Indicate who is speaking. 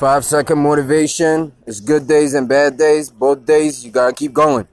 Speaker 1: Five second motivation. It's good days and bad days. Both days, you gotta keep going.